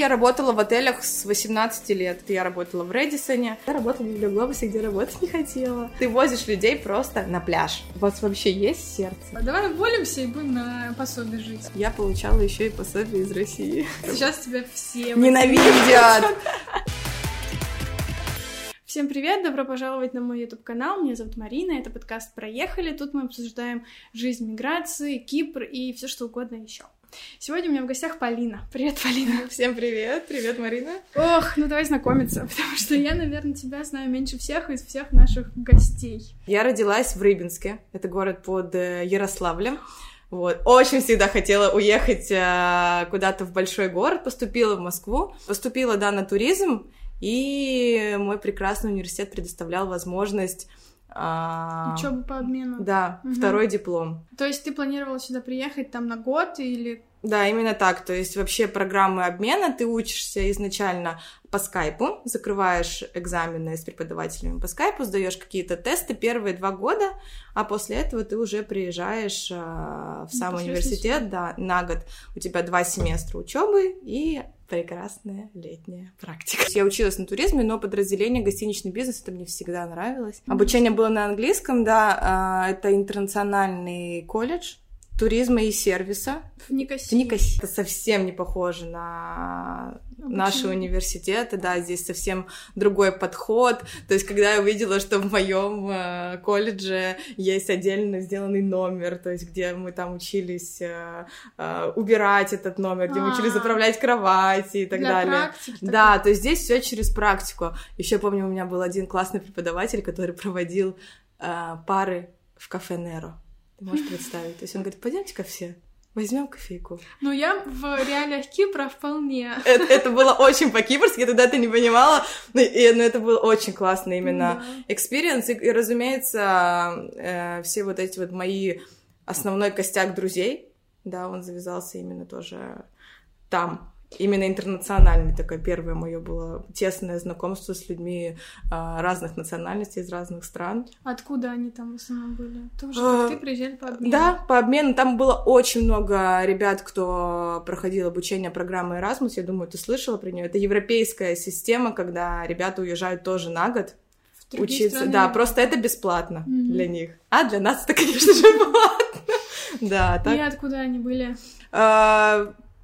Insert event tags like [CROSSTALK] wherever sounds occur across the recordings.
Я работала в отелях с 18 лет. Я работала в Редисоне. Я работала в Библиоглобусе, где работать не хотела. Ты возишь людей просто на пляж. У вас вообще есть сердце? Давай уволимся и будем на пособие жить. Я получала еще и пособие из России. Сейчас тебя все ненавидят. Всем привет, добро пожаловать на мой YouTube-канал. Меня зовут Марина, это подкаст «Проехали». Тут мы обсуждаем жизнь миграции, Кипр и все что угодно еще. Сегодня у меня в гостях Полина. Привет, Полина. [LAUGHS] Всем привет. Привет, Марина. Ох, ну давай знакомиться, [LAUGHS] потому что я, наверное, тебя знаю меньше всех из всех наших гостей. Я родилась в Рыбинске. Это город под э, Ярославлем. Вот. Очень всегда хотела уехать э, куда-то в большой город, поступила в Москву, поступила, да, на туризм, и мой прекрасный университет предоставлял возможность а... Учеба по обмену. Да, угу. второй диплом. То есть ты планировала сюда приехать там на год или да, именно так. То есть вообще программы обмена ты учишься изначально по скайпу, закрываешь экзамены с преподавателями по скайпу, сдаешь какие-то тесты первые два года, а после этого ты уже приезжаешь а, в сам университет, да, на год. У тебя два семестра учебы и прекрасная летняя практика. Я училась на туризме, но подразделение гостиничный бизнес это мне всегда нравилось. Обучение было на английском, да, а, это интернациональный колледж, туризма и сервиса. В Никосии. В Никосии. Это совсем не похоже на Обучение. наши университеты, да, здесь совсем другой подход. То есть, когда я увидела, что в моем э, колледже есть отдельно сделанный номер, то есть, где мы там учились э, э, убирать этот номер, где А-а-а. мы учились а. заправлять кровати и так Для далее. Практики, да, то есть здесь все через практику. Еще помню, у меня был один классный преподаватель, который проводил э, пары в Caffè Nero. Ты можешь представить? То есть он говорит, пойдемте-ка все, возьмем кофейку. Ну, я в реалиях Кипра вполне. Это, это было очень по-кипрски, я тогда это не понимала, но, и, но это был очень классный именно experience, да. и, и, разумеется, э, все вот эти вот мои основной костяк друзей, да, он завязался именно тоже там, именно интернациональный такое первое мое было тесное знакомство с людьми а, разных национальностей из разных стран. Откуда они там в основном были? Тоже как ты приезжали по обмену? Да, по обмену. Там было очень много ребят, кто проходил обучение программы Erasmus. Я думаю, ты слышала про нее. Это европейская система, когда ребята уезжают тоже на год учиться. Страны. Да, просто это бесплатно mm-hmm. для них. А для нас это, конечно же, [LAUGHS] платно. Да, так. И откуда они были?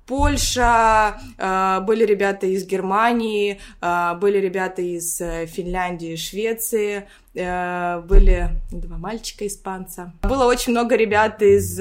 А, Польша, а, были ребята из Германии, а, были ребята из э, Финляндии, Швеции, э, были два мальчика испанца. Было очень много ребят из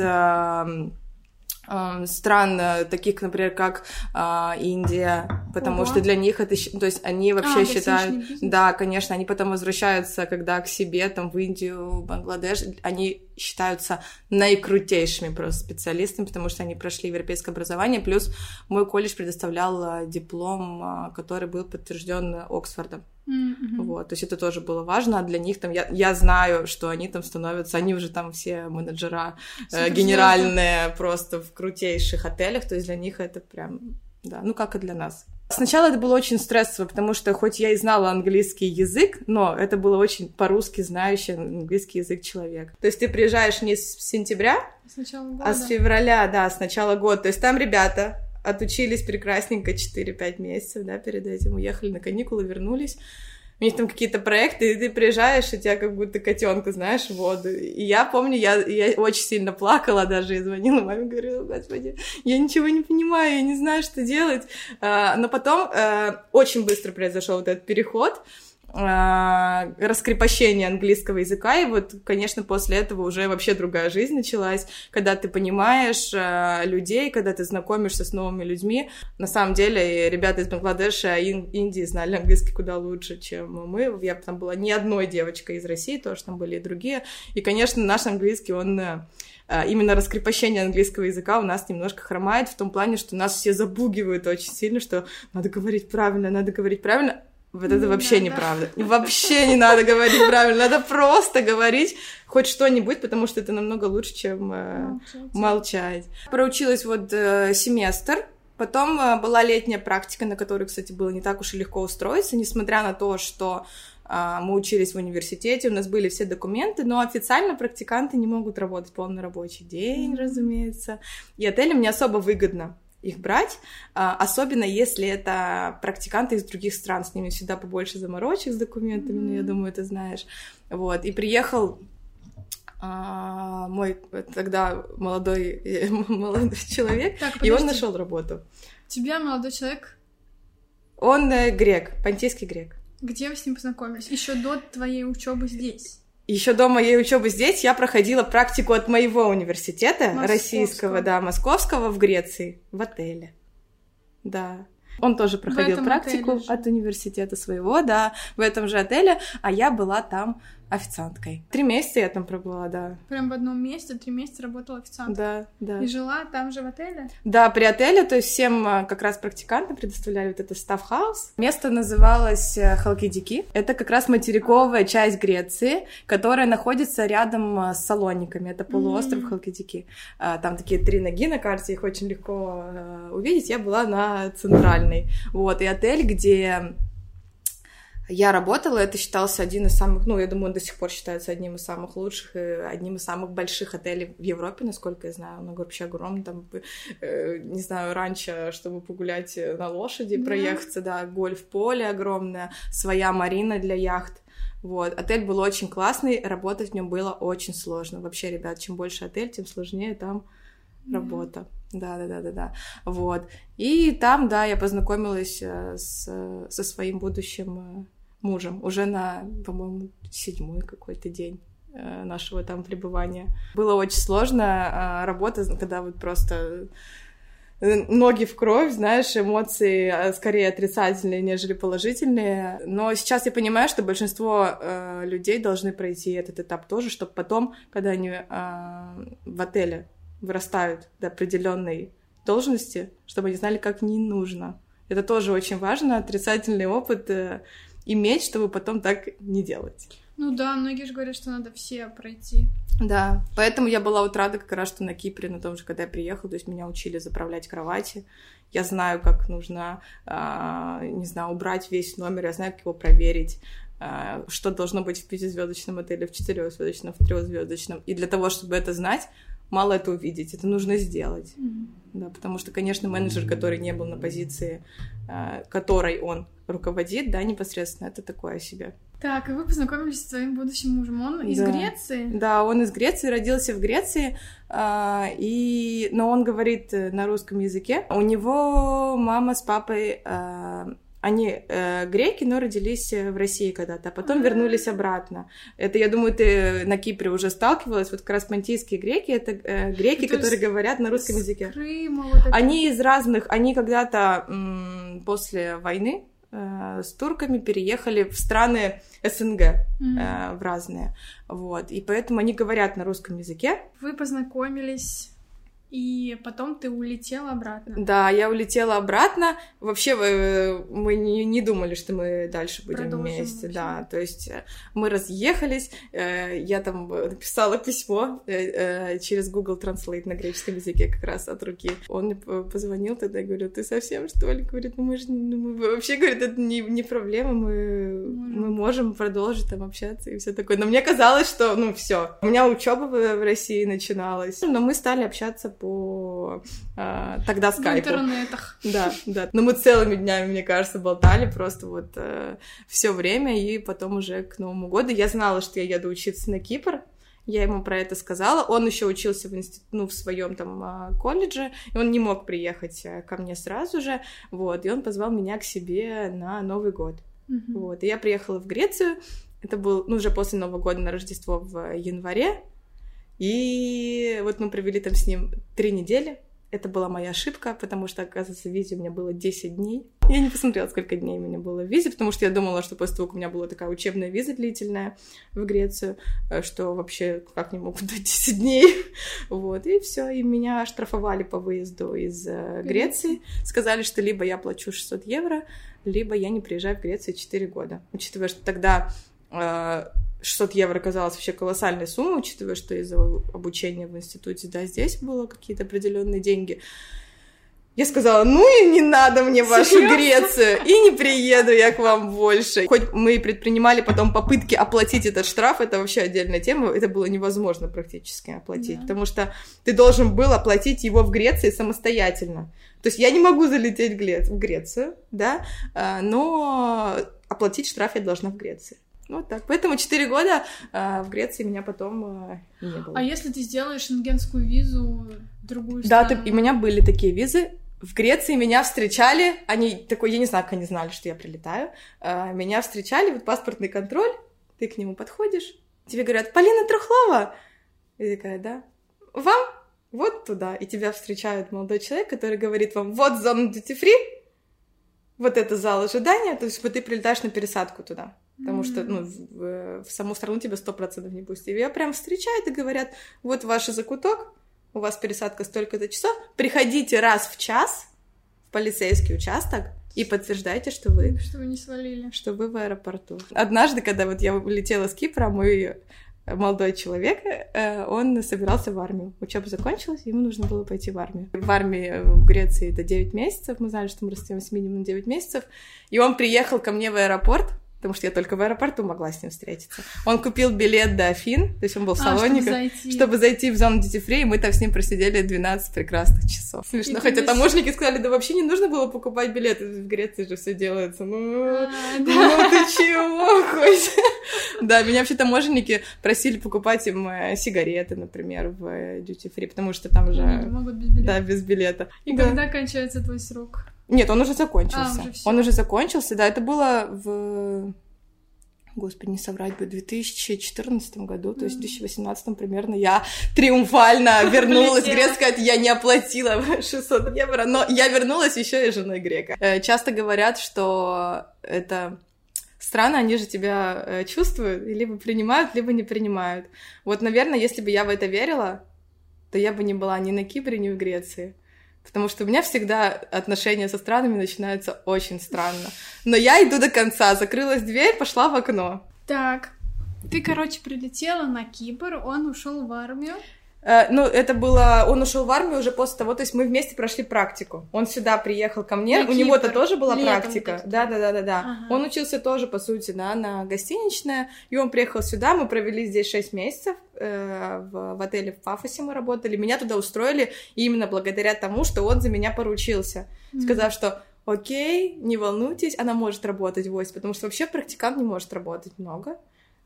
стран э, таких, например, как э, Индия, потому Ого. что для них это, то есть они вообще а, считают, да, конечно, они потом возвращаются, когда к себе там в Индию, в Бангладеш, они считаются наикрутейшими просто специалистами, потому что они прошли европейское образование, плюс мой колледж предоставлял диплом, который был подтвержден Оксфордом. Mm-hmm. Вот, то есть это тоже было важно, а для них там, я, я знаю, что они там становятся, они уже там все менеджера э, генеральные просто в крутейших отелях, то есть для них это прям, да, ну как и для нас. Сначала это было очень стрессово, потому что хоть я и знала английский язык, но это было очень по-русски знающий английский язык человек. То есть ты приезжаешь не с сентября, с года. а с февраля, да, с начала года. То есть там ребята отучились прекрасненько 4-5 месяцев, да, перед этим уехали на каникулы, вернулись. У них там какие-то проекты, и ты приезжаешь, и тебя как будто котенка, знаешь, в воду. И я помню, я, я очень сильно плакала даже, и звонила маме, говорила, господи, я ничего не понимаю, я не знаю, что делать. А, но потом а, очень быстро произошел вот этот переход, раскрепощение английского языка, и вот, конечно, после этого уже вообще другая жизнь началась, когда ты понимаешь а, людей, когда ты знакомишься с новыми людьми. На самом деле, ребята из Бангладеша и Индии знали английский куда лучше, чем мы. Я там была не одной девочкой из России, тоже там были и другие. И, конечно, наш английский, он а, именно раскрепощение английского языка у нас немножко хромает в том плане, что нас все забугивают очень сильно, что надо говорить правильно, надо говорить правильно, вот это не вообще надо. неправда. Вообще не надо говорить правильно. Надо просто говорить хоть что-нибудь, потому что это намного лучше, чем э, молчать. молчать. Проучилась вот э, семестр. Потом э, была летняя практика, на которой, кстати, было не так уж и легко устроиться, несмотря на то, что мы учились в университете, у нас были все документы, но официально практиканты не могут работать полный рабочий день, mm-hmm. разумеется. И отелям не особо выгодно их брать, а, особенно если это практиканты из других стран, с ними всегда побольше заморочек с документами, ну, я думаю, ты знаешь. Вот, и приехал а, мой тогда молодой, [LAUGHS] молодой человек, так, и он нашел работу. Тебя молодой человек? Он э, грек, понтийский грек. Где вы с ним познакомились? Еще до твоей учебы здесь? Еще до моей учебы здесь я проходила практику от моего университета московского. российского, да, московского в Греции, в отеле. Да. Он тоже проходил практику от университета своего, да, в этом же отеле, а я была там официанткой. Три месяца я там пробыла, да. Прям в одном месте три месяца работала официанткой? Да, да. И жила там же в отеле? Да, при отеле, то есть всем э, как раз практикантам предоставляли вот это staff house. Место называлось э, Халкидики. Это как раз материковая часть Греции, которая находится рядом э, с Салониками. Это полуостров mm-hmm. Халкидики. Там такие три ноги на карте, их очень легко увидеть. Я была на центральной. Вот, и отель, где я работала, это считался один из самых, ну, я думаю, он до сих пор считается одним из самых лучших и одним из самых больших отелей в Европе, насколько я знаю. Он вообще огромный, там, э, не знаю, раньше, чтобы погулять на лошади, да. проехаться, да, гольф-поле огромное, своя марина для яхт. Вот, отель был очень классный, работать в нем было очень сложно. Вообще, ребят, чем больше отель, тем сложнее там работа. Да, да, да, да, да. Вот. И там, да, я познакомилась э, с, со своим будущим э, мужем уже на, по-моему, седьмой какой-то день э, нашего там пребывания. Было очень сложно а, работа, когда вот просто ноги в кровь, знаешь, эмоции а, скорее отрицательные, нежели положительные. Но сейчас я понимаю, что большинство э, людей должны пройти этот этап тоже, чтобы потом, когда они э, в отеле вырастают до определенной должности, чтобы они знали, как не нужно. Это тоже очень важно. Отрицательный опыт э, иметь, чтобы потом так не делать. Ну да, многие же говорят, что надо все пройти. Да, поэтому я была вот рада как раз, что на Кипре, на том же, когда я приехала, то есть меня учили заправлять кровати. Я знаю, как нужно, э, не знаю, убрать весь номер, я знаю, как его проверить, э, что должно быть в пятизвездочном отеле, в четырехзвездочном, в трехзвездочном. И для того, чтобы это знать, мало это увидеть, это нужно сделать. Mm-hmm. Да, потому что, конечно, менеджер, который не был на позиции, э, которой он руководит, да, непосредственно, это такое себе. Так, и вы познакомились с своим будущим мужем. Он из да. Греции? Да, он из Греции, родился в Греции, э, и... но он говорит на русском языке. У него мама с папой э, они э, греки, но родились э, в России когда-то, а потом mm-hmm. вернулись обратно. Это, я думаю, ты на Кипре уже сталкивалась. Вот как раз понтийские греки, это э, греки, То которые говорят на русском языке. Крыма, вот это... Они из разных, они когда-то м- после войны э, с турками переехали в страны СНГ, mm-hmm. э, в разные. Вот. И поэтому они говорят на русском языке. Вы познакомились и потом ты улетела обратно. Да, я улетела обратно. Вообще э, мы не, не думали, что мы дальше будем Продолжим вместе. Вообще. Да, то есть э, мы разъехались. Э, я там написала письмо через Google Translate на греческом языке как раз от руки. Он мне позвонил тогда и говорю, ты совсем что ли? Говорит, ну мы же ну, мы... вообще, говорит, это не, не проблема, мы, можем. мы можем продолжить там общаться и все такое. Но мне казалось, что ну все, у меня учеба в России начиналась, но мы стали общаться по э, тогда скайпу. В интернетах. Да, да. Но мы целыми днями, мне кажется, болтали просто вот э, все время, и потом уже к Новому году я знала, что я еду учиться на Кипр, я ему про это сказала. Он еще учился в, институт, ну, в своем там а, колледже, и он не мог приехать э, ко мне сразу же. Вот, и он позвал меня к себе на Новый год. Mm-hmm. Вот, и я приехала в Грецию. Это был, ну, уже после Нового года на Рождество в январе. И вот мы провели там с ним три недели. Это была моя ошибка, потому что, оказывается, в визе у меня было 10 дней. Я не посмотрела, сколько дней у меня было в визе, потому что я думала, что после того, как у меня была такая учебная виза длительная в Грецию, э, что вообще как не могут дать 10 дней. [LAUGHS] Вот, и все, и меня оштрафовали по выезду из э, Греции. Сказали, что либо я плачу 600 евро, либо я не приезжаю в Грецию 4 года. Учитывая, что тогда э, 600 евро казалось вообще колоссальной суммой, учитывая, что из-за обучения в институте, да, здесь было какие-то определенные деньги. Я сказала, ну и не надо мне вашу Серьезно? Грецию, и не приеду я к вам больше. Хоть мы и предпринимали потом попытки оплатить этот штраф, это вообще отдельная тема, это было невозможно практически оплатить, да. потому что ты должен был оплатить его в Греции самостоятельно. То есть я не могу залететь в Грецию, да, а, но оплатить штраф я должна в Греции. Вот так. Поэтому 4 года э, в Греции меня потом э, не было. А если ты сделаешь шенгенскую визу другую страну? Да, ты, и у меня были такие визы. В Греции меня встречали, они такой, я не знаю, как они знали, что я прилетаю. Э, меня встречали, вот паспортный контроль, ты к нему подходишь, тебе говорят, Полина Трухлова. И такая, да. Вам вот туда. И тебя встречает молодой человек, который говорит вам, вот зона duty free, вот это зал ожидания, то есть вот ты прилетаешь на пересадку туда. Потому mm-hmm. что, ну, в, в саму страну тебя сто процентов не пустят. И я прям встречают и говорят, вот ваш закуток, у вас пересадка столько-то часов, приходите раз в час в полицейский участок, и подтверждайте, что вы... Что вы не свалили. Что вы в аэропорту. Однажды, когда вот я улетела с Кипра, мой молодой человек, э, он собирался в армию. Учеба закончилась, ему нужно было пойти в армию. В армии в Греции это 9 месяцев, мы знали, что мы растем с минимум 9 месяцев, и он приехал ко мне в аэропорт, потому что я только в аэропорту могла с ним встретиться. Он купил билет до Афин, то есть он был в Салониках, а, чтобы, зайти. чтобы зайти в зону Duty Free, и мы там с ним просидели 12 прекрасных часов. Смешно, и хотя думаешь... таможенники сказали, да вообще не нужно было покупать билеты, в Греции же все делается. Ну, а, ну ты чего хоть? Да, меня вообще таможенники просили покупать им э, сигареты, например, в э, Duty Free, потому что там же... Билета. Да, без билета. И когда кончается твой срок? Нет, он уже закончился. А, уже он уже закончился, да, это было в господи, не соврать бы, в 2014 году, то есть в 2018 примерно, я триумфально [LAUGHS] вернулась. Грек сказать, я не оплатила [LAUGHS] 600 евро, но я вернулась еще и женой грека. Э, часто говорят, что это страны, они же тебя э, чувствуют, либо принимают, либо не принимают. Вот, наверное, если бы я в это верила, то я бы не была ни на Кипре, ни в Греции. Потому что у меня всегда отношения со странами начинаются очень странно. Но я иду до конца, закрылась дверь, пошла в окно. Так, ты, короче, прилетела на Кипр, он ушел в армию. Э, ну, это было... Он ушел в армию уже после того, то есть мы вместе прошли практику. Он сюда приехал ко мне, на у него-то тоже была Летом практика. Да-да-да-да-да. Ага. Он учился тоже, по сути, да, на гостиничное, и он приехал сюда, мы провели здесь 6 месяцев, э, в, в отеле в Пафосе мы работали. Меня туда устроили именно благодаря тому, что он за меня поручился, mm-hmm. сказав, что окей, не волнуйтесь, она может работать в офисе, потому что вообще практикант не может работать много.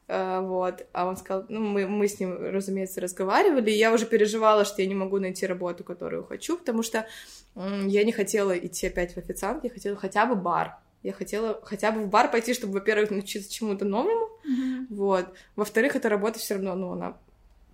Uh, вот, а он сказал, ну, мы, мы с ним, разумеется, разговаривали, и я уже переживала, что я не могу найти работу, которую хочу, потому что я не хотела идти опять в официант, я хотела хотя бы бар, я хотела хотя бы в бар пойти, чтобы, во-первых, научиться чему-то новому, mm-hmm. вот, во-вторых, эта работа все равно, ну, она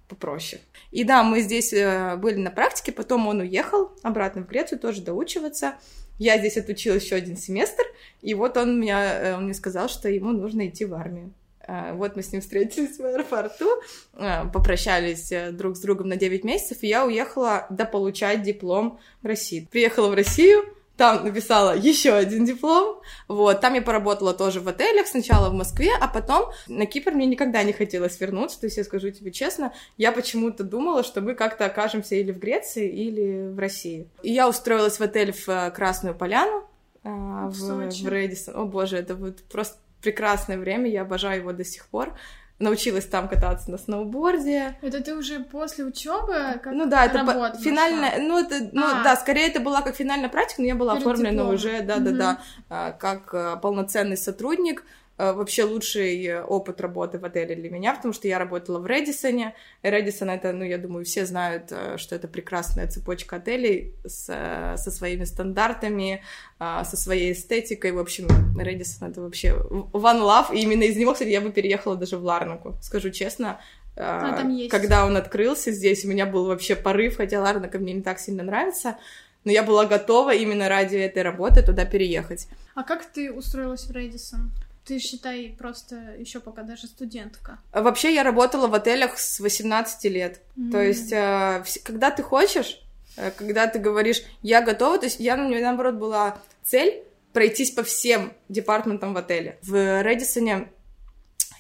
попроще. И да, мы здесь э, были на практике, потом он уехал обратно в Грецию тоже доучиваться, я здесь отучила еще один семестр, и вот он, меня, э, он мне сказал, что ему нужно идти в армию. А, вот мы с ним встретились в аэропорту, а, попрощались э, друг с другом на 9 месяцев, и я уехала дополучать диплом в России. Приехала в Россию, там написала еще один диплом, вот, там я поработала тоже в отелях, сначала в Москве, а потом на Кипр мне никогда не хотелось вернуться, то есть я скажу тебе честно, я почему-то думала, что мы как-то окажемся или в Греции, или в России. И я устроилась в отель в э, Красную Поляну, в, в, в Рэдисон. О боже, это вот просто прекрасное время, я обожаю его до сих пор. Научилась там кататься на сноуборде. Это ты уже после учебы как Ну да, это по- финальная, ну это, ну а. да, скорее это была как финальная практика, но я была Перед оформлена дипломом. уже, да, да, да, да, как а, полноценный сотрудник. Э, вообще лучший э, опыт работы в отеле для меня, потому что я работала в Редисоне. Редисон это, ну, я думаю, все знают, э, что это прекрасная цепочка отелей с, со своими стандартами, со своей эстетикой. В общем, Редисон это вообще one love, и именно из него, кстати, я бы переехала даже в Ларнаку, скажу честно. А, там есть. Когда он открылся здесь, у меня был вообще порыв, хотя Ларнака мне не так сильно нравится, но я была готова именно ради этой работы туда переехать. А как ты устроилась в Редисон? Ты считай просто еще пока даже студентка. Вообще я работала в отелях с 18 лет. Mm. То есть, э, когда ты хочешь, э, когда ты говоришь, я готова, то есть я, у меня наоборот была цель пройтись по всем департаментам в отеле. В Редисоне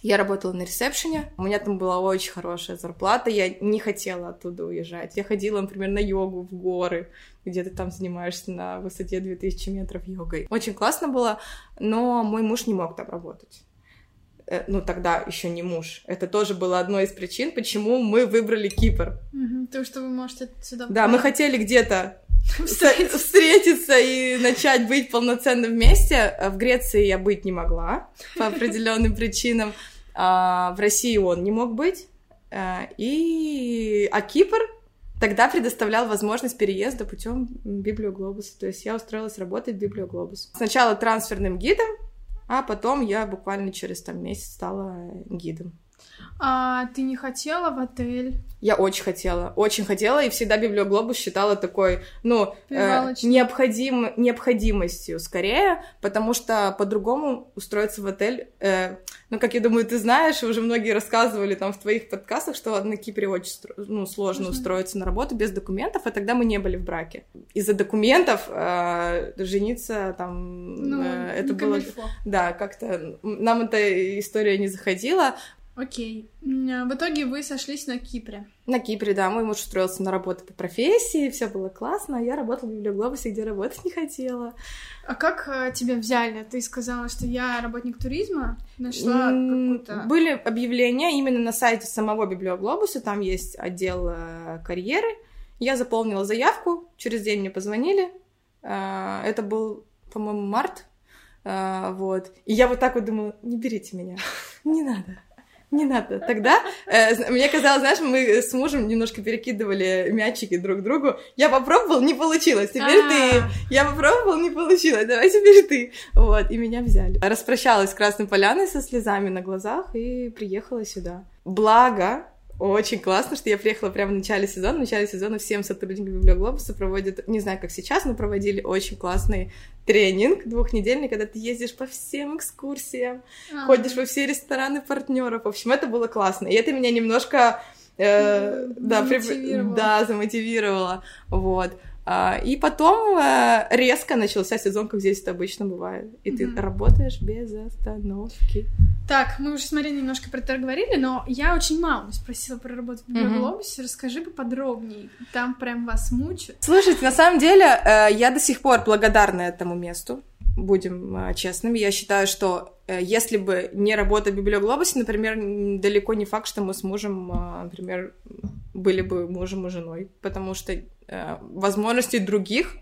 Я работала на ресепшене, у меня там была очень хорошая зарплата, я не хотела оттуда уезжать. Я ходила, например, на йогу в горы, где ты там занимаешься на высоте 2000 метров йогой. Очень классно было, но мой муж не мог там работать э, ну тогда еще не муж. Это тоже было одной из причин, почему мы выбрали Кипр. Угу, то, что вы можете сюда... Да, мы хотели где-то [LAUGHS] встретиться и начать быть полноценно вместе. В Греции я быть не могла по определенным причинам. А, в России он не мог быть. А, и... А Кипр тогда предоставлял возможность переезда путем Библиоглобуса. То есть я устроилась работать в Библиоглобус. Сначала трансферным гидом, а потом я буквально через там месяц стала гидом. А ты не хотела в отель? Я очень хотела, очень хотела, и всегда Библиоглобус считала такой, ну, э, необходим, необходимостью скорее, потому что по-другому устроиться в отель, э, ну, как я думаю, ты знаешь, уже многие рассказывали там в твоих подкастах, что на Кипре очень ну, сложно Можно. устроиться на работу без документов, а тогда мы не были в браке. Из-за документов э, жениться там... Ну, э, это было... Да, как-то нам эта история не заходила, Окей. А, в итоге вы сошлись на Кипре. На Кипре, да. Мой муж устроился на работу по профессии, все было классно, а я работала в Библиоглобусе, где работать не хотела. А как э, тебя взяли? Ты сказала, что я работник туризма, нашла какую-то... Были объявления именно на сайте самого Библиоглобуса, там есть отдел э, карьеры. Я заполнила заявку, через день мне позвонили. Э, это был, по-моему, март. Вот. И я вот так вот думала, не берите меня, не надо не надо. Тогда э, мне казалось, знаешь, мы с мужем немножко перекидывали мячики друг другу. Я попробовал, не получилось. Теперь ты. А. Я попробовал, не получилось. Давай теперь ты. Вот, и меня взяли. Распрощалась с Красной Поляной со слезами на глазах и приехала сюда. Благо, очень классно, что я приехала прямо в начале сезона. В начале сезона всем сотрудникам Библиоглобуса проводят, не знаю, как сейчас, но проводили очень классный тренинг двухнедельный, когда ты ездишь по всем экскурсиям, А-а-а. ходишь во все рестораны партнеров. В общем, это было классно. И это меня немножко э, да, замотивировало. Да, замотивировало. Вот. А, и потом э, резко начался сезон, как здесь это обычно бывает. И mm-hmm. ты работаешь без остановки. Так, мы уже с Мариной немножко про это говорили, но я очень мало спросила про работу в Библиоглобусе. Mm-hmm. Расскажи поподробнее. Там прям вас мучают. Слушайте, на самом деле, э, я до сих пор благодарна этому месту. Будем э, честными. Я считаю, что если бы не работа в Библиоглобусе, например, далеко не факт, что мы с мужем, например, были бы мужем и женой, потому что э, возможностей других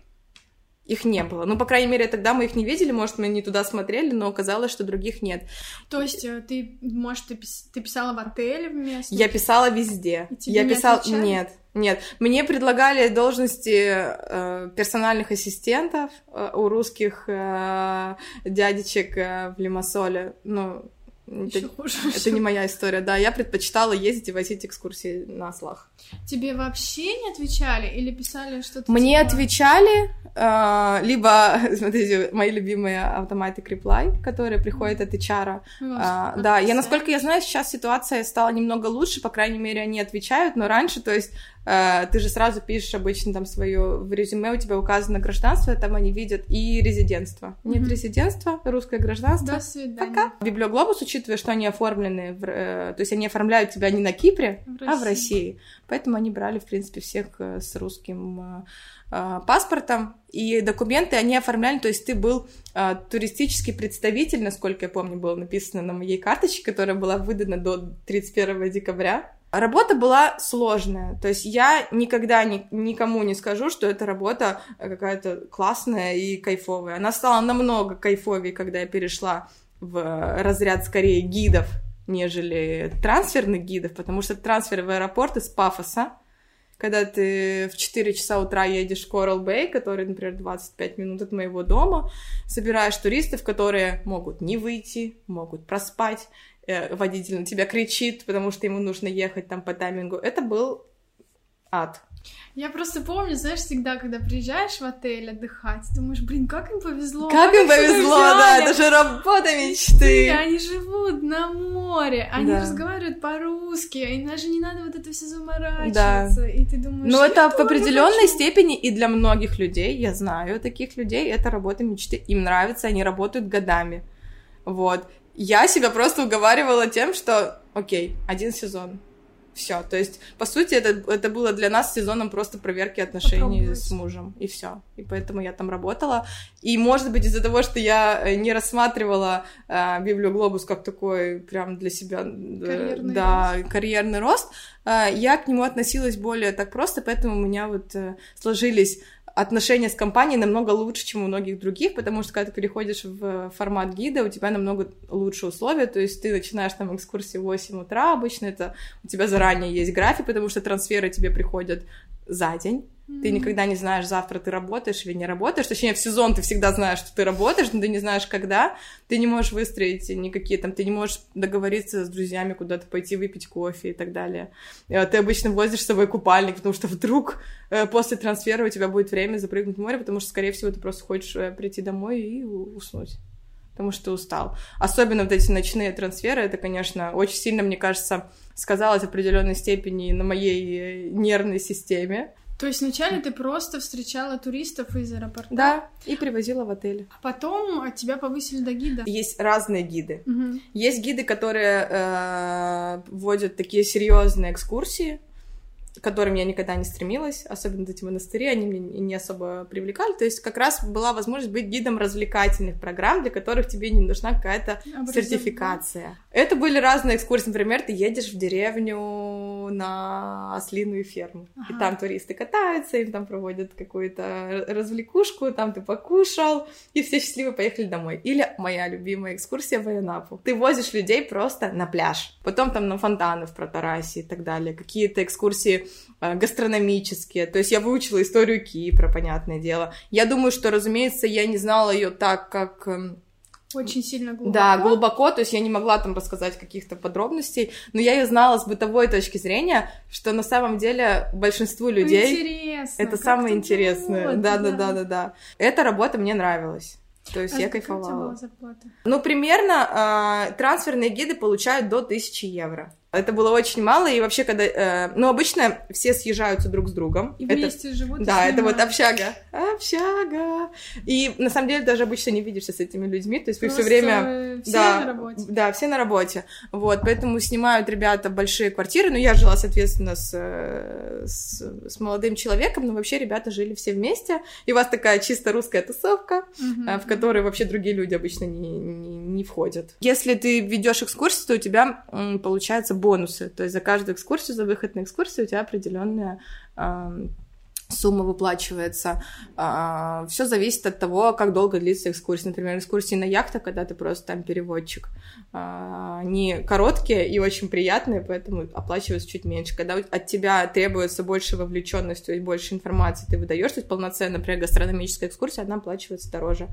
их не было. Ну, по крайней мере, тогда мы их не видели, может, мы не туда смотрели, но оказалось, что других нет. То есть э, ты, может, ты, пис... ты писала в отеле вместе? Я писала везде. И тебе Я писала... Нет, нет. Мне предлагали должности э, персональных ассистентов э, у русских э, дядечек э, в Лимассоле. Ну, это, хуже. это не моя история, да. Я предпочитала ездить и возить экскурсии на ослах. Тебе вообще не отвечали или писали что-то? Мне типа... отвечали, э, либо, [LAUGHS] смотрите, мои любимые автоматы Reply, которые приходят от HR. э, да, я, насколько я знаю, сейчас ситуация стала немного лучше, по крайней мере, они отвечают, но раньше, то есть ты же сразу пишешь обычно там свое в резюме, у тебя указано гражданство, там они видят и резидентство. Mm-hmm. Нет резидентства, русское гражданство. До свидания. Пока. Библиоглобус, учитывая, что они оформлены, в, э, то есть они оформляют тебя не на Кипре, в а в России. Поэтому они брали, в принципе, всех э, с русским паспортом, и документы они оформляли, то есть ты был э, туристический представитель, насколько я помню, было написано на моей карточке, которая была выдана до 31 декабря Работа была сложная, то есть я никогда ни, никому не скажу, что эта работа какая-то классная и кайфовая. Она стала намного кайфовее, когда я перешла в разряд скорее гидов, нежели трансферных гидов, потому что трансфер в аэропорт из Пафоса, когда ты в 4 часа утра едешь в Coral Bay, который, например, 25 минут от моего дома, собираешь туристов, которые могут не выйти, могут проспать, Э, водитель на тебя кричит, потому что ему нужно ехать там по таймингу. Это был ад. Я просто помню, знаешь, всегда, когда приезжаешь в отель отдыхать, думаешь, блин, как им повезло. Как им повезло, да, это же работа мечты. Они живут на море, они да. разговаривают по-русски, им даже не надо вот это все заморачиваться. Да. И ты думаешь, Но это в определенной степени и для многих людей, я знаю таких людей, это работа мечты. Им нравится, они работают годами. Вот. Я себя просто уговаривала тем, что, окей, один сезон, все. То есть, по сути, это, это было для нас сезоном просто проверки отношений Попробовать. с мужем. И все. И поэтому я там работала. И, может быть, из-за того, что я э, не рассматривала э, Библию Глобус как такой прям для себя э, карьерный да, рост. карьерный рост, э, я к нему относилась более так просто, поэтому у меня вот э, сложились отношения с компанией намного лучше, чем у многих других, потому что когда ты переходишь в формат гида, у тебя намного лучше условия, то есть ты начинаешь там экскурсии в 8 утра обычно, это у тебя заранее есть график, потому что трансферы тебе приходят за день, ты никогда не знаешь, завтра ты работаешь или не работаешь. Точнее, в сезон ты всегда знаешь, что ты работаешь, но ты не знаешь, когда. Ты не можешь выстроить никакие там, ты не можешь договориться с друзьями куда-то пойти выпить кофе и так далее. Э, ты обычно возишь с собой купальник, потому что вдруг э, после трансфера у тебя будет время запрыгнуть в море, потому что, скорее всего, ты просто хочешь э, прийти домой и уснуть потому что ты устал. Особенно вот эти ночные трансферы, это, конечно, очень сильно, мне кажется, сказалось в определенной степени на моей нервной системе. То есть вначале ты просто встречала туристов из аэропорта? Да, и привозила в отель. А потом от тебя повысили до гида? Есть разные гиды. Угу. Есть гиды, которые э, вводят такие серьезные экскурсии, к которым я никогда не стремилась, особенно эти монастыри, они меня не особо привлекали. То есть как раз была возможность быть гидом развлекательных программ, для которых тебе не нужна какая-то сертификация. Это были разные экскурсии. Например, ты едешь в деревню на ослиную ферму, ага. и там туристы катаются, им там проводят какую-то развлекушку, там ты покушал, и все счастливы поехали домой. Или моя любимая экскурсия в Айонапу. Ты возишь людей просто на пляж, потом там на фонтаны в Протарасе и так далее. Какие-то экскурсии гастрономические. То есть я выучила историю Кипра, понятное дело. Я думаю, что, разумеется, я не знала ее так, как эм, очень сильно глубоко. Да, глубоко, то есть я не могла там рассказать каких-то подробностей, но я ее знала с бытовой точки зрения, что на самом деле большинству людей Интересно, это самое интересное. Да, да, да, да, да. Эта работа мне нравилась. То есть а я кайфовала. Ну, примерно э, трансферные гиды получают до 1000 евро. Это было очень мало, и вообще, когда... Э, ну, обычно все съезжаются друг с другом. И это, вместе живут. Да, это вот общага. Общага. И на самом деле даже обычно не видишься с этими людьми, то есть вы все время... Все да, на работе. Да, все на работе. Вот, поэтому снимают ребята большие квартиры. Ну, я жила, соответственно, с, с, с молодым человеком, но вообще ребята жили все вместе. И у вас такая чисто русская тусовка, угу. в которой вообще другие люди обычно не, не, не входят. Если ты ведешь экскурсию, то у тебя получается бонусы. То есть за каждую экскурсию, за выход на экскурсию у тебя определенная э, сумма выплачивается. Э, все зависит от того, как долго длится экскурсия. Например, экскурсии на яхтах, когда ты просто там переводчик. Э, они короткие и очень приятные, поэтому оплачиваются чуть меньше. Когда от тебя требуется больше вовлеченности, то больше информации ты выдаешь, то есть полноценная, например, гастрономическая экскурсия, она оплачивается дороже.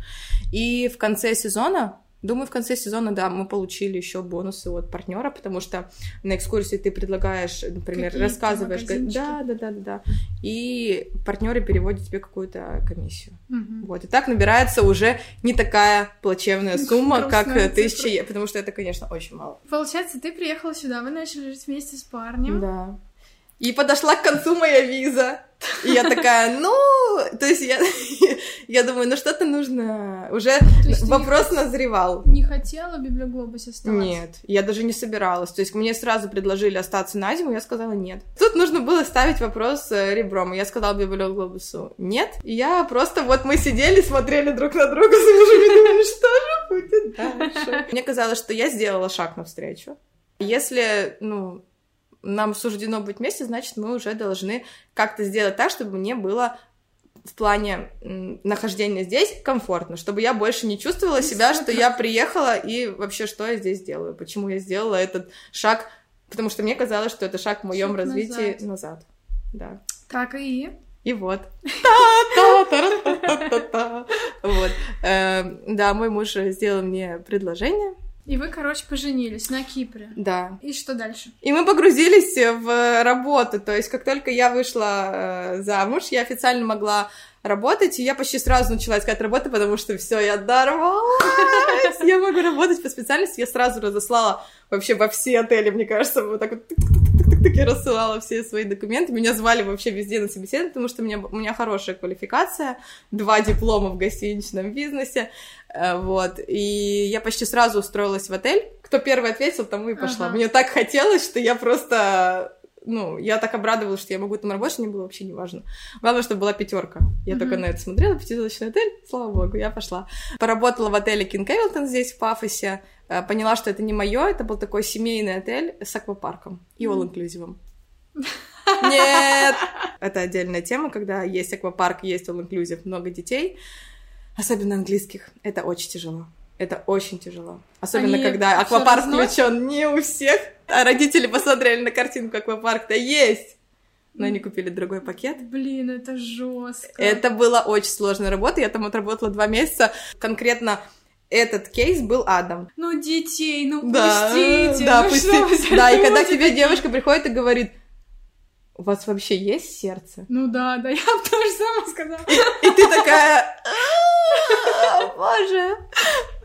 И в конце сезона Думаю, в конце сезона, да, мы получили еще бонусы от партнера, потому что на экскурсии ты предлагаешь, например, Какие рассказываешь, да, да, да, да, да, и партнеры переводят тебе какую-то комиссию. Угу. Вот, и так набирается уже не такая плачевная сумма, как тысяча, потому что это, конечно, очень мало. Получается, ты приехала сюда, вы начали жить вместе с парнем. Да. И подошла к концу моя виза. И я такая, ну, то есть я, [LAUGHS] я думаю, ну что-то нужно. Уже вопрос не назревал. Не хотела в Библиоглобусе оставаться? Нет, я даже не собиралась. То есть мне сразу предложили остаться на зиму, я сказала нет. Тут нужно было ставить вопрос э, ребром. Я сказала Библиоглобусу нет. И я просто, вот мы сидели, смотрели друг на друга с мужем и думали, что же будет дальше. Мне казалось, что я сделала шаг навстречу. Если, ну, нам суждено быть вместе, значит, мы уже должны как-то сделать так, чтобы мне было в плане нахождения здесь комфортно, чтобы я больше не чувствовала себя, что я приехала и вообще что я здесь делаю, почему я сделала этот шаг, потому что мне казалось, что это шаг в моем развитии назад. назад. Да. Так и и вот. [LAUGHS] Вот. Эм, да, мой муж сделал мне предложение, и вы, короче, поженились на Кипре. Да. И что дальше? И мы погрузились в работу. То есть, как только я вышла э, замуж, я официально могла работать, и я почти сразу начала искать работу, потому что все, я дорвалась, я могу работать по специальности. Я сразу разослала вообще во все отели, мне кажется, вот так вот так я рассылала все свои документы. Меня звали вообще везде на собеседование, потому что у меня, у меня хорошая квалификация, два диплома в гостиничном бизнесе. Э, вот, и я почти сразу устроилась в отель. Кто первый ответил, тому и пошла. Ага. Мне так хотелось, что я просто ну, я так обрадовалась, что я могу там работать, мне было вообще не важно. Главное, чтобы была пятерка. Я Мгм. только на это смотрела, пятизвездочный отель, слава богу, я пошла. Поработала в отеле King Кевилтон здесь, в Пафосе. Э, Поняла, что это не мое, это был такой семейный отель с аквапарком и all-inclusive. Нет! [LAUGHS] Это отдельная тема, когда есть аквапарк, есть all-inclusive, много детей, особенно английских. Это очень тяжело. Это очень тяжело. Особенно, Они когда аквапарк включен не у всех, а родители посмотрели на картинку, аквапарк-то есть. Но они купили другой пакет. Блин, это жестко. Это была очень сложная работа. Я там отработала два месяца. Конкретно этот кейс был адом. Ну, детей, ну Да, пустите. да, ну пусти- что Да, и когда тебе такие? девушка приходит и говорит, у вас вообще есть сердце? Ну да, да, я бы тоже сама сказала. И ты такая, «А, боже.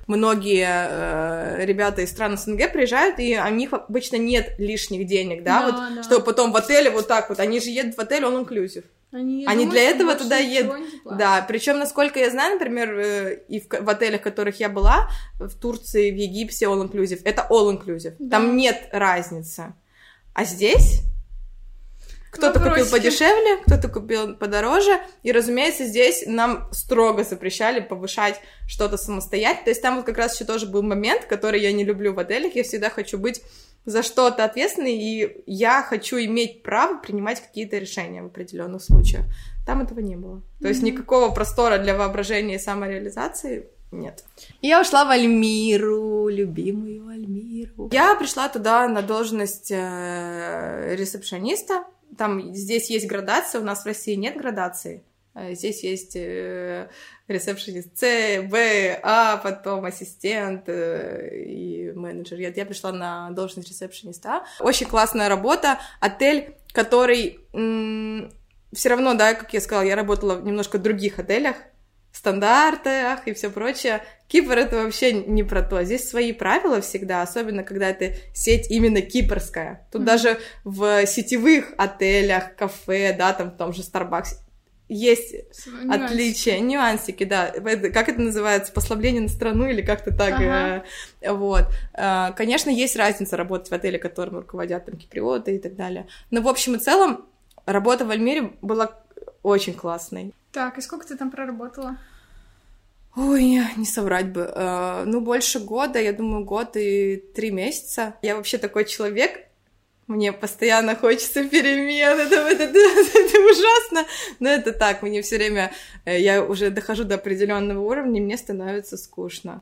Многие э, ребята из стран СНГ приезжают, и у них обычно нет лишних денег, да, Да, вот, да. чтобы потом в отеле вот так вот, они же едут в отель, он инклюзив. Они, Они думают, для этого туда едут. Да, причем, насколько я знаю, например, э, и в, в отелях, в которых я была, в Турции, в Египте, all inclusive, это all inclusive. Да. Там нет разницы. А здесь кто-то купил подешевле, кто-то купил подороже, и, разумеется, здесь нам строго запрещали повышать что-то самостоятельно. То есть там вот как раз еще тоже был момент, который я не люблю в отелях. Я всегда хочу быть за что-то ответственной, и я хочу иметь право принимать какие-то решения в определенных случаях. Там этого не было. То есть Мгм. никакого простора для воображения и самореализации нет. Я ушла в Альмиру, любимую Альмиру. Я пришла туда на должность э, ресепшониста. Там здесь есть градация, у нас в России нет градации. Э, Здесь есть э, ресепшенист С, Б, А, потом ассистент э, и менеджер. Я, я пришла на должность ресепшениста. Очень классная работа. Отель, который все равно, да, как я сказала, я работала в немножко других отелях, стандартах и все прочее. Кипр это вообще не про то. Здесь свои правила всегда, особенно когда это сеть именно кипрская. Тут Мгм. даже в сетевых отелях, кафе, да, там в том же Starbucks есть Свой нюансик. отличия, нюансики, да. Как это называется? Послабление на страну или как-то так? Ага. э, Вот. Э, Конечно, есть разница работать в отеле, которым руководят там киприоты и так далее. Но в общем и целом работа в Альмире была очень классной. Так, и сколько ты там проработала? Ой, не соврать бы. Э, Ну, больше года, я думаю, год и три месяца. Я вообще такой человек, мне постоянно хочется перемен, это, это, это, это ужасно, но это так, мне все время, э, я уже дохожу до определенного уровня, и мне становится скучно.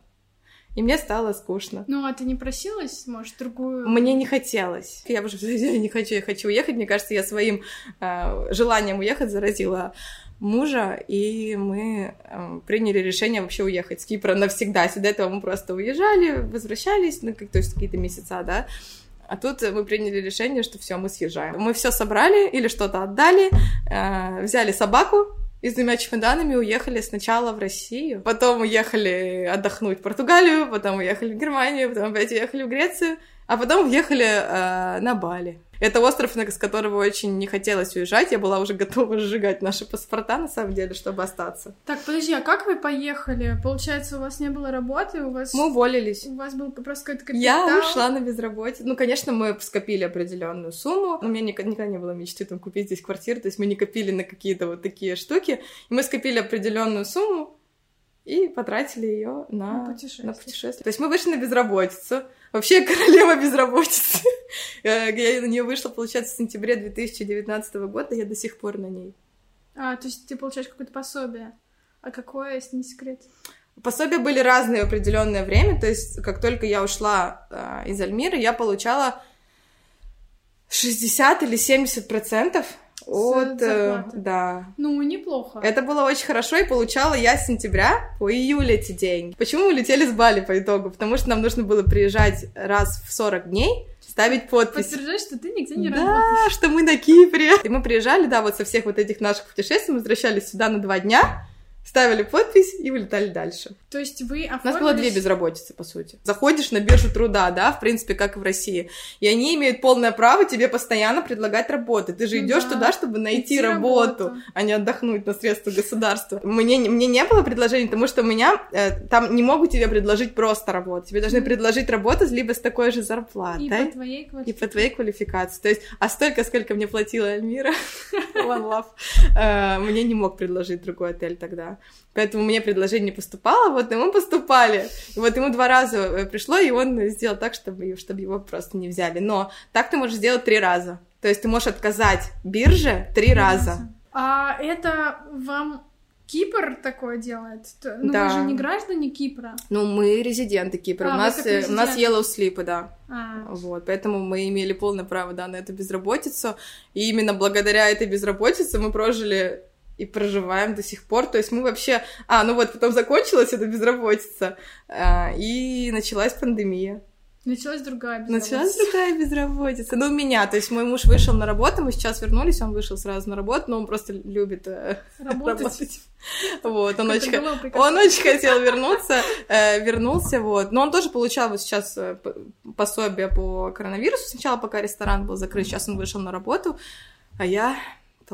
И мне стало скучно. Ну, а ты не просилась, может, другую? Мне не хотелось. Я уже я [LAUGHS] не хочу, я хочу уехать. Мне кажется, я своим э, желанием уехать заразила мужа, и мы э, приняли решение вообще уехать с Кипра навсегда. Если до этого мы просто уезжали, возвращались, ну, как, то есть какие-то месяца, да. А тут мы приняли решение, что все, мы съезжаем. Мы все собрали или что-то отдали, э, взяли собаку, и с двумя чемоданами уехали сначала в Россию, потом уехали отдохнуть в Португалию, потом уехали в Германию, потом опять уехали в Грецию, а потом уехали э, на Бали. Это остров, с которого очень не хотелось уезжать. Я была уже готова сжигать наши паспорта, на самом деле, чтобы остаться. Так, подожди, а как вы поехали? Получается, у вас не было работы, у вас... Мы уволились. У вас был просто какой-то капитал? Я ушла на безработицу. Ну, конечно, мы скопили определенную сумму. У меня никогда, никогда не было мечты там купить здесь квартиру. То есть мы не копили на какие-то вот такие штуки. И мы скопили определенную сумму и потратили ее на, На путешествие. на путешествие. То есть мы вышли на безработицу. Вообще королева безработицы. [LAUGHS] Э, Я на нее вышла, получается, в сентябре 2019 года. Я до сих пор на ней. А, то есть ты получаешь какое-то пособие. А какое, если не секрет? Пособия были разные в определенное время, то есть как только я ушла э, из Альмиры, я получала 60 или 70 процентов от... э, зарплаты. да. Ну, неплохо. Это было очень хорошо, и получала я с сентября по июль эти деньги. Почему мы улетели с Бали по итогу? Потому что нам нужно было приезжать раз в 40 дней, ставить подпись. Подтверждать, что ты нигде не да, работаешь. что мы на Кипре. И мы приезжали, да, вот со всех вот этих наших путешествий, мы возвращались сюда на два дня, ставили подпись и улетали дальше. То есть вы оформились... У нас было две безработицы, по сути. Заходишь на биржу труда, да, в принципе, как и в России, и они имеют полное право тебе постоянно предлагать работы. Ты же Ну идешь да. туда, чтобы найти работу, работу. а не отдохнуть на средства государства. Мне, мне не было предложений, потому что у меня э, там не могут тебе предложить просто работу. Тебе должны предложить работу либо с такой же зарплатой. И по твоей И квартире. по твоей квалификации. То есть, а столько, сколько мне платила Альмира, One Love, мне не мог предложить другой отель тогда. Поэтому мне предложение не поступало, вот ему поступали. И вот ему два раза э, пришло, и он сделал так, чтобы, чтобы его просто не взяли. Но так ты можешь сделать три раза. То есть ты можешь отказать бирже три раза. А это вам Кипр такое делает? Ну Да. вы же не граждане Кипра. Ну, мы резиденты Кипра. А, у, нас, э, у нас yellow слипы, да. А, Вот, поэтому мы имели полное право, да, на эту безработицу. И именно благодаря этой безработице мы прожили и проживаем до сих пор. То есть мы вообще... А, ну вот, потом закончилась эта безработица, а, и началась пандемия. началась другая безработица. Началась другая безработица. Ну, у меня, то есть мой муж вышел на работу, мы сейчас вернулись, он вышел сразу на работу, но он просто любит э, Работать. работать. Вот, он очень, он хотел вернуться, э, вернулся, вот. Но он тоже получал вот сейчас э, пособие по коронавирусу. Сначала, пока ресторан был закрыт, сейчас он вышел на работу, а я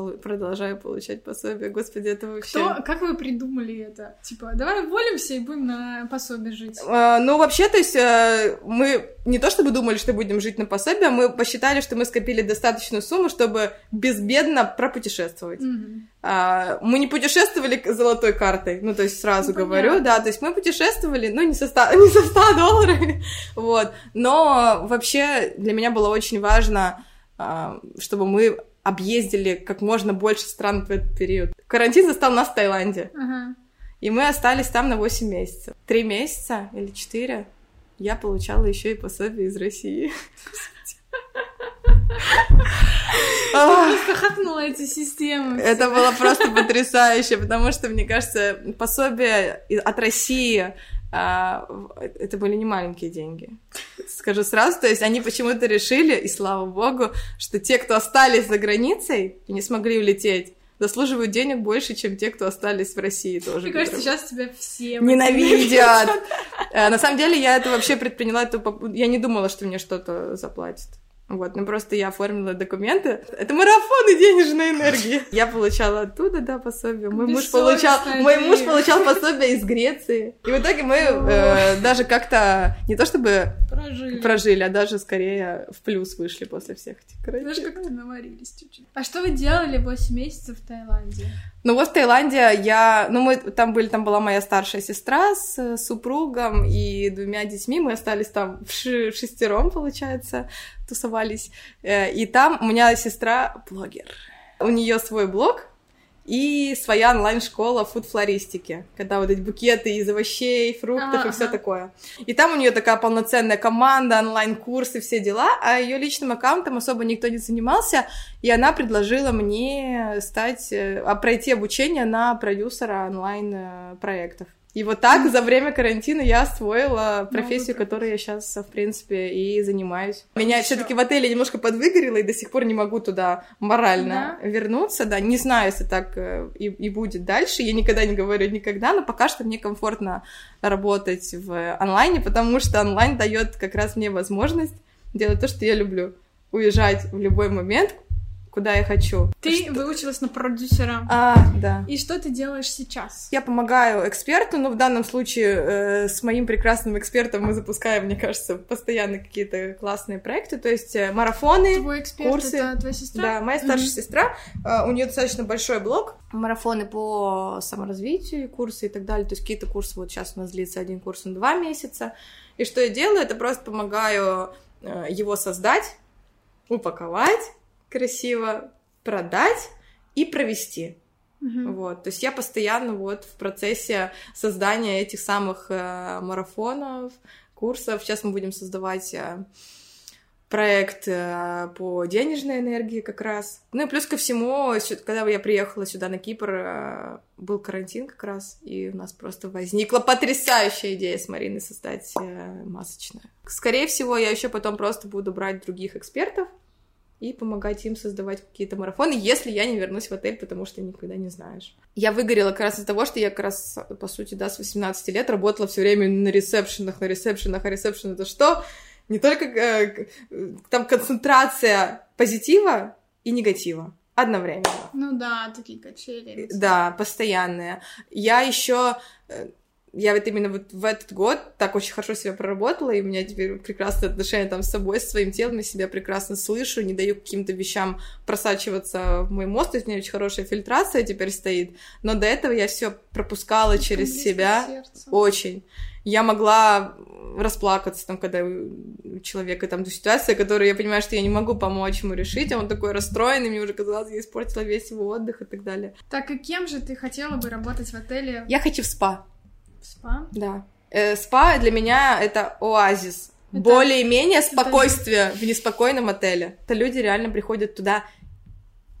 продолжаю получать пособие. Господи, это вообще... Кто, как вы придумали это? Типа, давай уволимся и будем на пособие жить. Э, Ну, вообще, то есть, э, мы не то чтобы думали, что будем жить на пособие, а мы посчитали, что мы скопили достаточную сумму, чтобы безбедно пропутешествовать. Мгм. А, мы не путешествовали золотой картой, ну, то есть сразу Ну, говорю, понятно. да, то есть мы путешествовали, ну, не со 100, [LAUGHS] не со 100 долларов, вот, но вообще для меня было очень важно, а, чтобы мы объездили как можно больше стран в этот период. Карантин застал нас в Таиланде, Ага. и мы остались там на 8 месяцев. Три месяца или четыре я получала еще и пособие из России. Ах. Просто хакнула эти системы. Это было просто потрясающе, потому что, мне кажется, пособие от России а, это были не маленькие деньги. Скажу сразу, то есть они почему-то решили, и слава богу, что те, кто остались за границей и не смогли улететь, заслуживают денег больше, чем те, кто остались в России тоже. Мне кажется, сейчас тебя все [LAUGHS] Ненавидят. [LAUGHS] Э, На самом деле, я это вообще предприняла, я не думала, что мне что-то заплатят. Вот, ну просто я оформила документы. Это марафоны денежной энергии. [LAUGHS] Я получала оттуда, да, пособие. Мой муж получал, мой муж получал пособие из Греции. И в итоге мы э, даже как-то не то чтобы Прожили. прожили, а даже скорее в плюс вышли после всех этих Даже как-то наварились чуть-чуть. А что вы делали 8 месяцев в Таиланде? Ну вот в Таиланде я, ну мы там были, там была моя старшая сестра с супругом и двумя детьми, мы остались там в шестером, получается, тусовались. Э, И там у меня сестра блогер. У нее свой блог и своя онлайн-школа фуд-флористики, когда вот эти букеты из овощей, фруктов и все такое. И там у нее такая полноценная команда, онлайн-курсы, все дела, а ее личным аккаунтом особо никто не занимался, и она предложила мне стать, э, а, пройти обучение на продюсера онлайн-проектов. И вот так за время карантина я освоила профессию, профессию. которой я сейчас, в принципе, и занимаюсь. Меня Ещё. все-таки в отеле немножко подвыгорело, и до сих пор не могу туда морально вернуться, да. Не знаю, если так э, и, и будет дальше. Я никогда не говорю никогда, но пока что мне комфортно работать в онлайне, потому что онлайн дает как раз мне возможность делать то, что я люблю. Уезжать в любой момент, куда я хочу. Ты Что- выучилась на продюсера. А, да. И что ты делаешь сейчас? Я помогаю эксперту, но в данном случае э, с моим прекрасным экспертом мы запускаем, мне кажется, постоянно какие-то классные проекты, то есть э, марафоны. Твой эксперт курсы. это твоя сестра? Да, моя старшая Мгм. сестра, э, у нее достаточно большой блог, марафоны по саморазвитию, курсы и так далее. То есть какие-то курсы, вот сейчас у нас длится один курс на два месяца. И что я делаю, это просто помогаю э, его создать, упаковать красиво, продать и провести. Мгм. Вот, то есть я постоянно вот в процессе создания этих самых э, марафонов, курсов. Сейчас мы будем создавать э, проект э, по денежной энергии как раз. Ну и плюс ко всему, когда я приехала сюда на Кипр, э, был карантин как раз, и у нас просто возникла потрясающая идея с Мариной создать э, масочное. Скорее всего, я еще потом просто буду брать других экспертов, и помогать им создавать какие-то марафоны, если я не вернусь в отель, потому что никогда не знаешь. Я выгорела как раз из-за того, что я как раз, по сути, да, с 18 лет работала все время на ресепшенах, на ресепшенах, а ресепшен это что? Не только э, там концентрация позитива и негатива одновременно. Ну да, такие качели. Да, постоянные. Я еще э, я вот именно вот в этот год так очень хорошо себя проработала, и у меня теперь прекрасные отношения там с собой, с своим телом, я себя прекрасно слышу, не даю каким-то вещам просачиваться в мой мозг, то есть у меня очень хорошая фильтрация теперь стоит, но до этого я все пропускала Слишком через себя очень. Я могла расплакаться, там, когда у человека там ситуация, которую я понимаю, что я не могу помочь ему решить, а он такой расстроенный, мне уже казалось, я испортила весь его отдых и так далее. Так и кем же ты хотела бы работать в отеле? Я хочу в спа. Спа? Да. Э, спа для меня это оазис. Это... Более-менее спокойствие это... в неспокойном отеле. Это люди реально приходят туда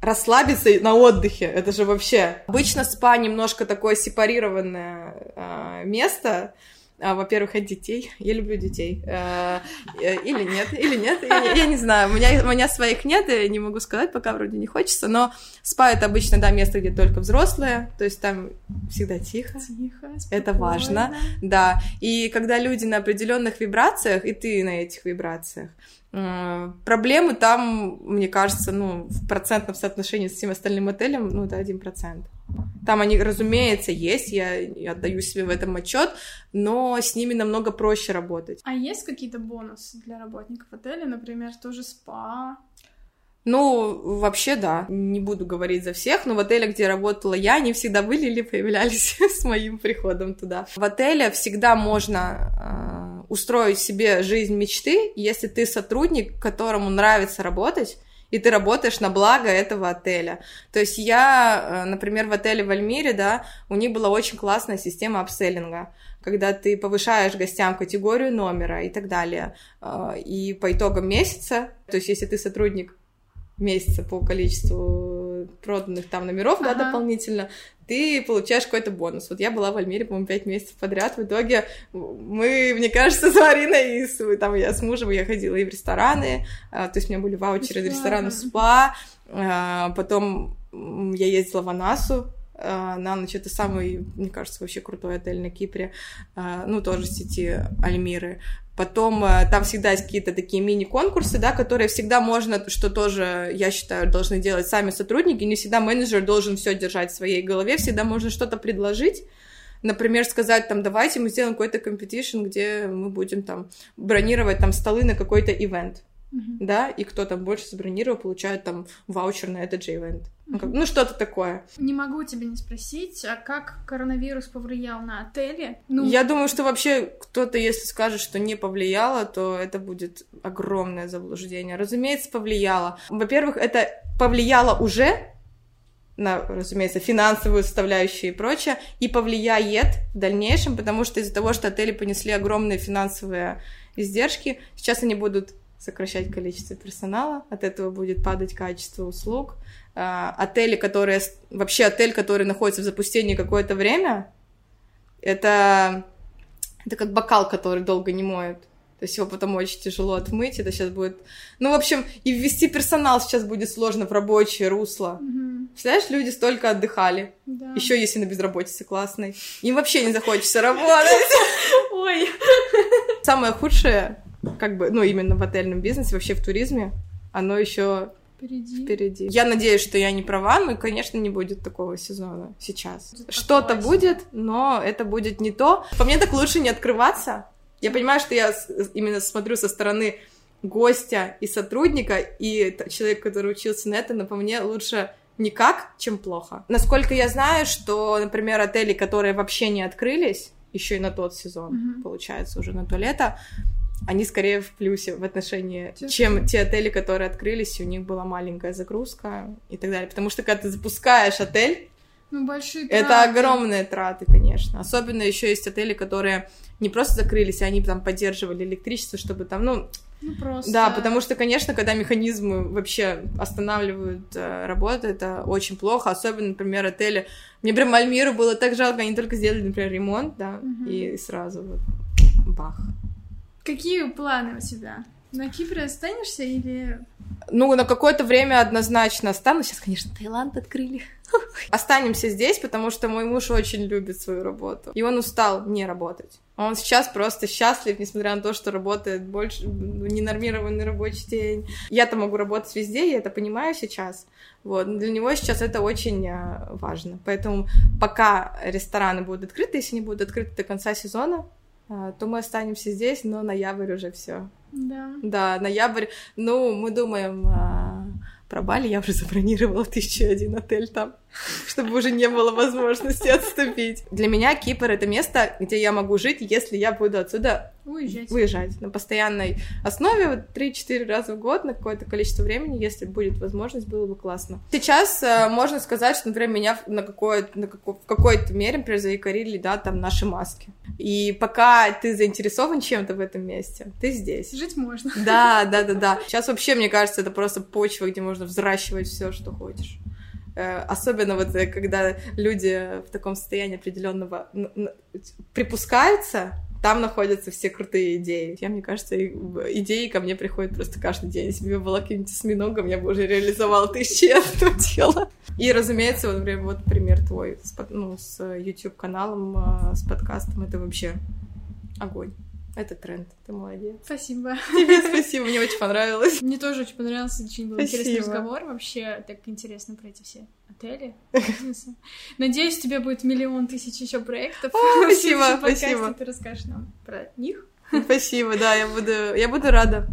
расслабиться на отдыхе. Это же вообще... Обычно спа немножко такое сепарированное э, место, во-первых, от детей. Я люблю детей. А, э, или нет, или нет. Я, я не знаю. У меня, у меня своих нет, и не могу сказать, пока вроде не хочется. Но спа это обычно, да, место, где только взрослые. То есть там всегда тихо. Тихо, Это важно. Да. И когда люди на определенных вибрациях, и ты на этих вибрациях, Проблемы там, мне кажется, ну, в процентном соотношении с всем остальным отелем, ну, это один процент. Там они, разумеется, есть, я, я отдаю себе в этом отчет, но с ними намного проще работать. А есть какие-то бонусы для работников отеля, например, тоже спа? Ну, вообще, да. Не буду говорить за всех, но в отеле, где работала я, они всегда были или появлялись [LAUGHS] с моим приходом туда. В отеле всегда можно э, устроить себе жизнь мечты, если ты сотрудник, которому нравится работать, и ты работаешь на благо этого отеля. То есть я, э, например, в отеле в Альмире, да, у них была очень классная система апселлинга когда ты повышаешь гостям категорию номера и так далее. Э, и по итогам месяца, то есть если ты сотрудник месяца по количеству проданных там номеров, ага. да, дополнительно, ты получаешь какой-то бонус. Вот я была в Альмире, по-моему, пять месяцев подряд. В итоге мы, мне кажется, с Мариной, и с, там я с мужем, я ходила и в рестораны, а, то есть у меня были ваучеры из ресторанов спа, а, потом я ездила в Анассу, а, на ночь. Это самый, мне кажется, вообще крутой отель на Кипре. Ну, тоже сети Альмиры. Потом э, там всегда есть какие-то такие мини-конкурсы, да, которые всегда можно, что тоже, я считаю, должны делать сами сотрудники. Не всегда менеджер должен все держать в своей голове, всегда можно что-то предложить. Например, сказать там, давайте мы сделаем какой-то competition, где мы будем там бронировать там столы на какой-то ивент uh-huh. да, и кто там больше забронировал, получает там ваучер на этот же ивент. Uh-huh. Ну, ну, что-то такое. Не могу тебя не спросить, а как коронавирус повлиял на отели? Ну... Я думаю, что вообще кто-то, если скажет, что не повлияло, то это будет огромное заблуждение. Разумеется, повлияло. Во-первых, это повлияло уже на, разумеется, финансовую составляющую и прочее, и повлияет в дальнейшем, потому что из-за того, что отели понесли огромные финансовые издержки, сейчас они будут сокращать количество персонала, от этого будет падать качество услуг. А, отели, которые... Вообще отель, который находится в запустении какое-то время, это, это как бокал, который долго не моют. То есть его потом очень тяжело отмыть. Это сейчас будет... Ну, в общем, и ввести персонал сейчас будет сложно в рабочее русло. Угу. Представляешь, люди столько отдыхали. Да. Еще если на безработице классной. Им вообще не захочется работать. [LAUGHS] Ой. Самое худшее как бы, ну, именно в отельном бизнесе, вообще в туризме, оно еще впереди. впереди. Я надеюсь, что я не права, но, конечно, не будет такого сезона сейчас. Что-то будет, но это будет не то. По мне так лучше не открываться. Я понимаю, что я именно смотрю со стороны гостя и сотрудника, и человек, который учился на это, но по мне лучше никак, чем плохо. Насколько я знаю, что, например, отели, которые вообще не открылись, еще и на тот сезон, mm-hmm. получается, уже на то лето, они скорее в плюсе в отношении, Честно? чем те отели, которые открылись, и у них была маленькая загрузка и так далее. Потому что когда ты запускаешь отель, ну, большие траты. Это огромные траты, конечно. Особенно еще есть отели, которые не просто закрылись, а они там поддерживали электричество, чтобы там, ну... Ну, просто... Да, потому что, конечно, когда механизмы вообще останавливают э, работу, это очень плохо. Особенно, например, отели... Мне прям Альмиру было так жалко, они только сделали, например, ремонт, да, угу. и сразу вот бах. Какие планы у тебя? На Кипре останешься или... ну, на какое-то время однозначно останусь. Сейчас, конечно, Таиланд открыли. [LAUGHS] Останемся здесь, потому что мой муж очень любит свою работу. И он устал не работать. Он сейчас просто счастлив, несмотря на то, что работает больше, ну, ненормированный рабочий день. Я-то могу работать везде, я это понимаю сейчас. Вот. Но для него сейчас это очень а, важно. Поэтому пока рестораны будут открыты, если они будут открыты до конца сезона, то мы останемся здесь, но ноябрь уже все. Да. Да, ноябрь. Ну, мы думаем а, про Бали, я уже забронировала тысячу один отель там, [LAUGHS] чтобы уже не было возможности отступить. Для меня Кипр — это место, где я могу жить, если я буду отсюда Уезжать. выезжать на постоянной основе, вот 3-4 раза в год на какое-то количество времени, если будет возможность, было бы классно. Сейчас э, можно сказать, что, например, меня на, какое на како в какой-то мере, например, заикарили, да, там наши маски. И пока ты заинтересован чем-то в этом месте, ты здесь. Жить можно. Да, да, да, да. Сейчас вообще, мне кажется, это просто почва, где можно взращивать все, что хочешь. Э, Особенно вот э, когда люди в таком состоянии определенного припускаются, там находятся все крутые идеи. Я, мне кажется, идеи ко мне приходят просто каждый день. Если бы я была каким-нибудь осьминогом, я бы уже реализовала тысячи [LAUGHS] этого дела. И, разумеется, вот, например, вот пример твой с, ну, с YouTube-каналом, а, с подкастом. Это вообще огонь. Это тренд. Ты молодец. Спасибо. [LAUGHS] Тебе спасибо, мне очень понравилось. Мне тоже очень понравился, очень был интересный Спасибо. разговор. Вообще так интересно про эти все отели, бизнесы. Надеюсь, у тебя будет миллион тысяч еще проектов. О, [LAUGHS] спасибо, спасибо. Ты расскажешь нам про них. Спасибо, да, я буду, я буду рада.